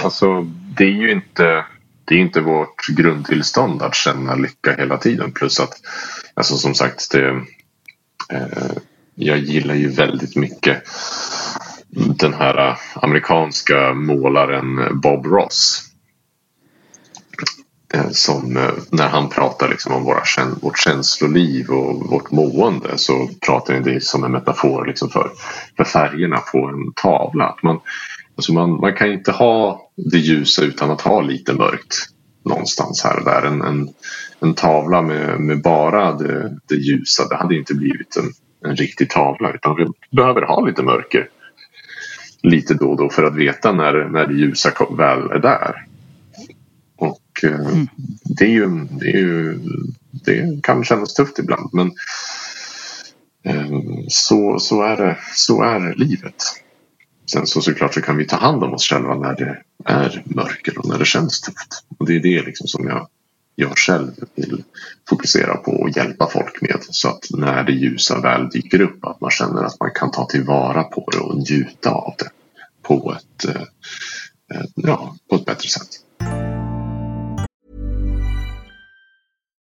Alltså, det är ju inte, det är inte vårt grundtillstånd att känna lycka hela tiden. Plus att, alltså som sagt, det, eh, jag gillar ju väldigt mycket den här eh, amerikanska målaren Bob Ross. Eh, som eh, när han pratar liksom om våra, vårt känsloliv och vårt mående så pratar han det som en metafor liksom för, för färgerna på en tavla. Att man, alltså man, man kan inte ha det ljusa utan att ha lite mörkt någonstans här och där. En, en, en tavla med, med bara det, det ljusa, det hade inte blivit en, en riktig tavla utan vi behöver ha lite mörker lite då och då för att veta när, när det ljusa väl är där. Och eh, mm. det, är ju, det, är ju, det kan kännas tufft ibland men eh, så, så, är det, så är livet. Sen så såklart så kan vi ta hand om oss själva när det är mörker och när det känns tufft. Och det är det liksom som jag, jag själv vill fokusera på och hjälpa folk med. Så att när det ljusa väl dyker upp att man känner att man kan ta tillvara på det och njuta av det på ett, eh, ja, på ett bättre sätt.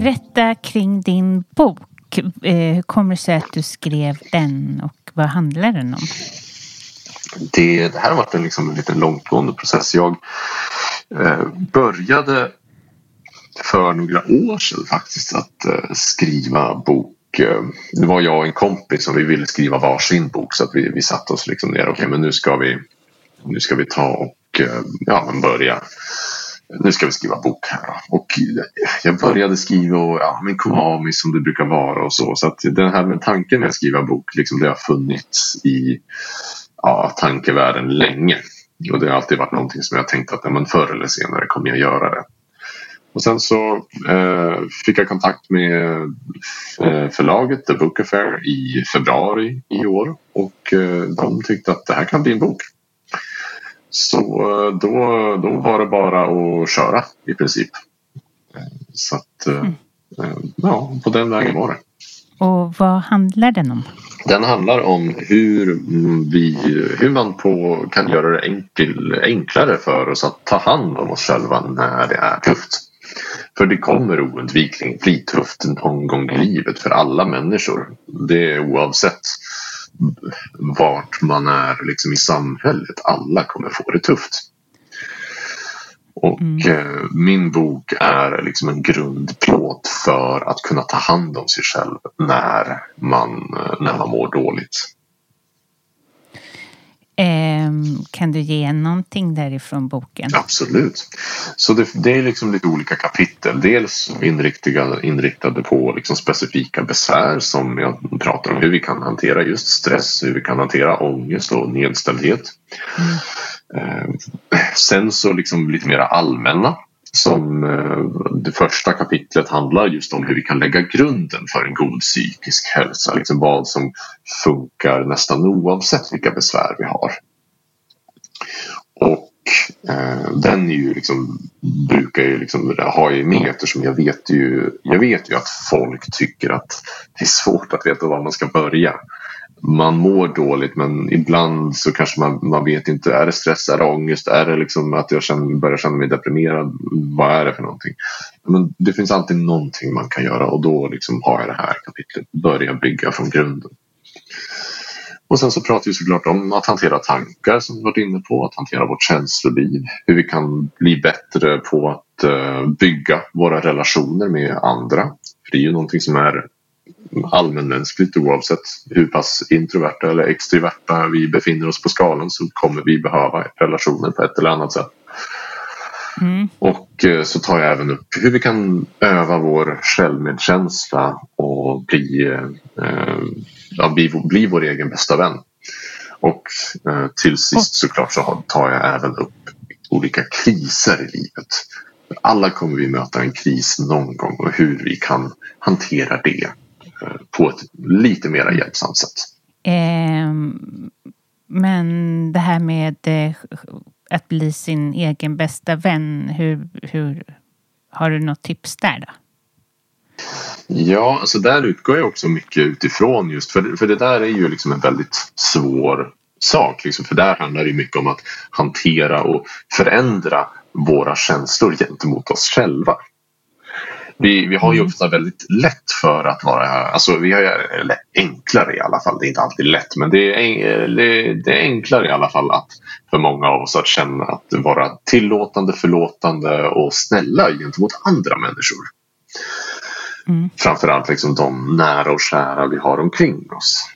Berätta kring din bok. Eh, hur kommer det sig att du skrev den och vad handlar den om? Det, det här har varit en, liksom, en liten långtgående process. Jag eh, började för några år sedan faktiskt att eh, skriva bok. Eh, det var jag och en kompis som vi ville skriva varsin bok så att vi, vi satte oss liksom ner. Okej, okay, men nu ska vi, nu ska vi ta och eh, ja, men börja nu ska vi skriva bok här. Och jag började skriva och ja, men Konami som det brukar vara och så. Så att den här med tanken med att skriva bok, liksom det har funnits i ja, tankevärlden länge. Och det har alltid varit någonting som jag tänkt att ja, men förr eller senare kommer jag göra det. Och sen så eh, fick jag kontakt med eh, förlaget The Book Affair i februari i år. Och eh, de tyckte att det här kan bli en bok. Så eh, då, då var det bara att köra i princip. Så att, mm. ja, på den vägen var det. Och vad handlar den om? Den handlar om hur, vi, hur man på, kan göra det enkel, enklare för oss att ta hand om oss själva när det är tufft. För det kommer oundvikligen bli tufft någon gång i livet för alla människor. Det är oavsett vart man är liksom i samhället. Alla kommer få det tufft. Och mm. eh, min bok är liksom en grundplåt för att kunna ta hand om sig själv när man, eh, när man mår dåligt. Um, kan du ge någonting därifrån boken? Absolut. Så det, det, är liksom lite olika kapitel. Dels inriktade, inriktade på liksom specifika besvär som jag pratar om. Hur vi kan hantera just stress, hur vi kan hantera ångest och nedställdhet. Mm. Um, sen så liksom lite mer allmänna som eh, det första kapitlet handlar just om hur vi kan lägga grunden för en god psykisk hälsa. Liksom vad som funkar nästan oavsett vilka besvär vi har. Och eh, den är ju liksom, brukar ju liksom ha i med eftersom jag vet, ju, jag vet ju att folk tycker att det är svårt att veta var man ska börja man mår dåligt men ibland så kanske man, man vet inte. Är det stress? Är det ångest? Är det liksom att jag känner, börjar känna mig deprimerad? Vad är det för någonting? Men det finns alltid någonting man kan göra och då liksom har jag det här kapitlet. Börja bygga från grunden. Och sen så pratar vi såklart om att hantera tankar som vi varit inne på. Att hantera vårt känsloliv. Hur vi kan bli bättre på att eh, bygga våra relationer med andra. För det är ju någonting som är allmänmänskligt oavsett hur pass introverta eller extroverta vi befinner oss på skalan så kommer vi behöva relationer på ett eller annat sätt. Mm. Och eh, så tar jag även upp hur vi kan öva vår självmedkänsla och bli, eh, ja, bli, bli vår egen bästa vän. Och eh, till sist såklart så tar jag även upp olika kriser i livet. Alla kommer vi möta en kris någon gång och hur vi kan hantera det på ett lite mer hjälpsamt sätt. Eh, men det här med eh, att bli sin egen bästa vän, hur, hur har du något tips där då? Ja, alltså där utgår jag också mycket utifrån just för, för det där är ju liksom en väldigt svår sak. Liksom, för där handlar det mycket om att hantera och förändra våra känslor gentemot oss själva. Vi, vi har ju mm. ofta väldigt lätt för att vara, alltså vi har eller enklare i alla fall, det är inte alltid lätt men det är, det är enklare i alla fall att för många av oss att känna att vara tillåtande, förlåtande och snälla gentemot andra människor. Mm. Framförallt liksom de nära och kära vi har omkring oss.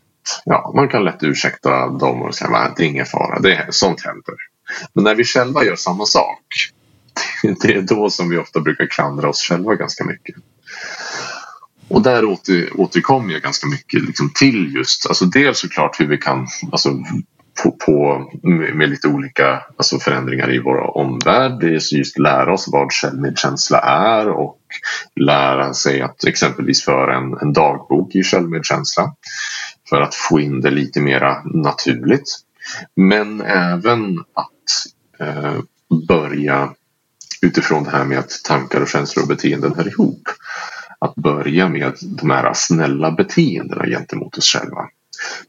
Ja, man kan lätt ursäkta dem och säga att det är ingen fara, det är, sånt händer. Men när vi själva gör samma sak det är då som vi ofta brukar klandra oss själva ganska mycket. Och där åter, återkommer jag ganska mycket liksom till just, alltså dels såklart hur vi kan alltså, på, på med, lite olika alltså förändringar i vår omvärld. Det är just lära oss vad självmedkänsla är och lära sig att exempelvis föra en, en dagbok i självmedkänsla för att få in det lite mera naturligt. Men även att eh, börja utifrån det här med att tankar och känslor och beteenden hör ihop. Att börja med de här snälla beteendena gentemot oss själva.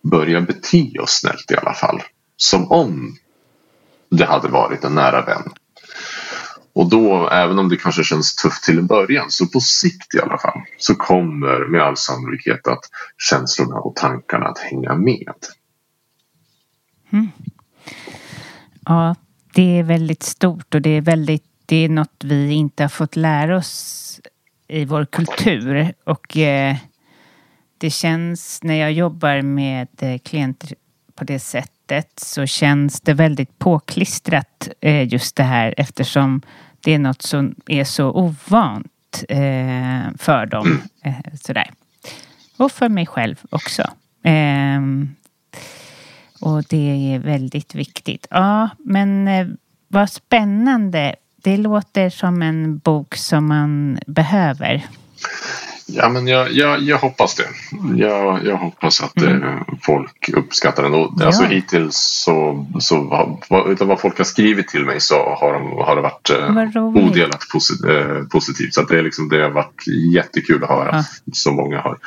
Börja bete oss snällt i alla fall. Som om det hade varit en nära vän. Och då, även om det kanske känns tufft till en början, så på sikt i alla fall, så kommer med all sannolikhet att känslorna och tankarna att hänga med. Mm. Ja, det är väldigt stort och det är väldigt det är något vi inte har fått lära oss i vår kultur. Och eh, det känns när jag jobbar med eh, klienter på det sättet så känns det väldigt påklistrat eh, just det här eftersom det är något som är så ovant eh, för dem. Sådär. Och för mig själv också. Ehm, och det är väldigt viktigt. Ja, men vad spännande. Det låter som en bok som man behöver. Ja, men jag, jag, jag hoppas det. Jag, jag hoppas att mm. eh, folk uppskattar den. Och, ja. alltså, hittills så, så vad, utan vad folk har skrivit till mig så har, de, har det varit eh, odelat posit, eh, positivt. Så det, är liksom, det har varit jättekul att höra ja. så många har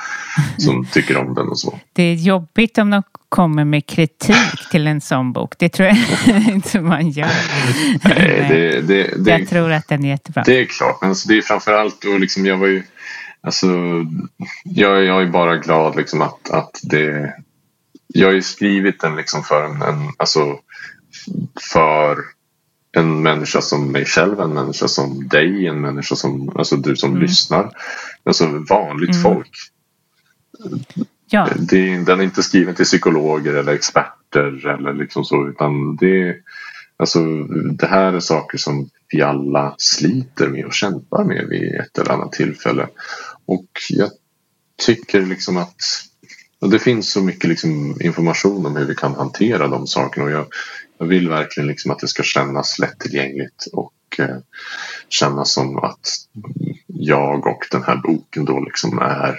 som tycker om den och så. Det är jobbigt om de kommer med kritik till en sån bok. Det tror jag inte man gör. Nej, det, det, det, jag tror att den är jättebra. Det är klart, men alltså, det är framförallt och liksom, jag var ju Alltså, jag, jag är bara glad liksom att, att det... Jag har ju skrivit den liksom för en, en alltså, för en människa som mig själv, en människa som dig, en människa som alltså du som mm. lyssnar. Alltså vanligt mm. folk. Ja. Det, den är inte skriven till psykologer eller experter eller liksom så utan det, alltså, det här är saker som vi alla sliter med och kämpar med vid ett eller annat tillfälle. Och jag tycker liksom att det finns så mycket liksom information om hur vi kan hantera de sakerna och jag, jag vill verkligen liksom att det ska kännas lättillgängligt och eh, kännas som att jag och den här boken då liksom är,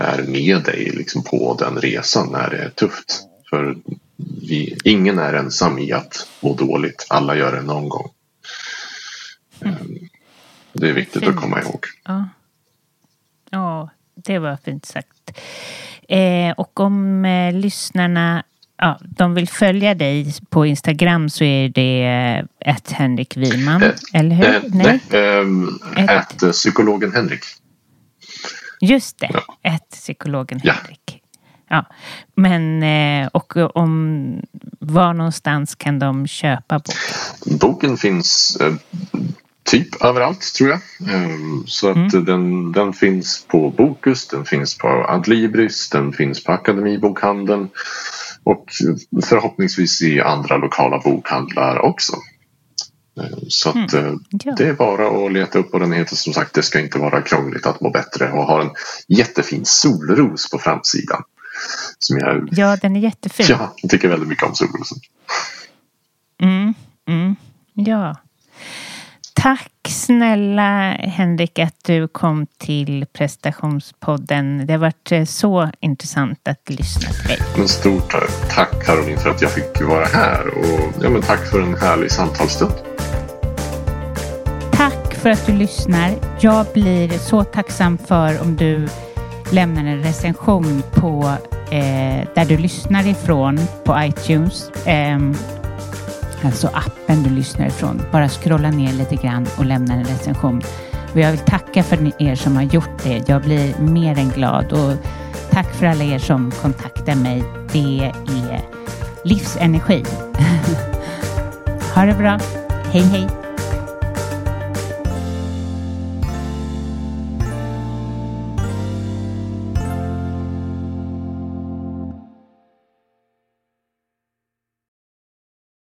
är med dig liksom på den resan när det är tufft. För vi, ingen är ensam i att må dåligt, alla gör det någon gång. Mm. Det är viktigt Fint. att komma ihåg. Ja. Ja, det var fint sagt. Eh, och om eh, lyssnarna ja, de vill följa dig på Instagram så är det ett Henrik Wiman, äh, eller hur? Äh, nej, nej äh, ett psykologen Henrik. Just det, ja. ett psykologen ja. Henrik. Ja, men och om var någonstans kan de köpa boken? Boken finns typ överallt tror jag. Ehm, så att mm. den, den finns på Bokus, den finns på Adlibris, den finns på Akademibokhandeln och förhoppningsvis i andra lokala bokhandlar också. Ehm, så att mm. Eh, ja. det är bara att leta upp och den heter som sagt Det ska inte vara krångligt att må bättre och har en jättefin solros på framsidan. Som jag, ja, den är jättefin. Ja, jag tycker väldigt mycket om solrosen. Mm, mm, ja. Tack snälla Henrik att du kom till prestationspodden. Det har varit eh, så intressant att lyssna till dig. Men stort tack Caroline för att jag fick vara här och ja, men tack för en härlig samtalsstund. Tack för att du lyssnar. Jag blir så tacksam för om du lämnar en recension på eh, där du lyssnar ifrån på iTunes. Eh, alltså appen du lyssnar ifrån. Bara scrolla ner lite grann och lämna en recension. Och jag vill tacka för er som har gjort det. Jag blir mer än glad och tack för alla er som kontaktar mig. Det är livsenergi. ha det bra. Hej hej!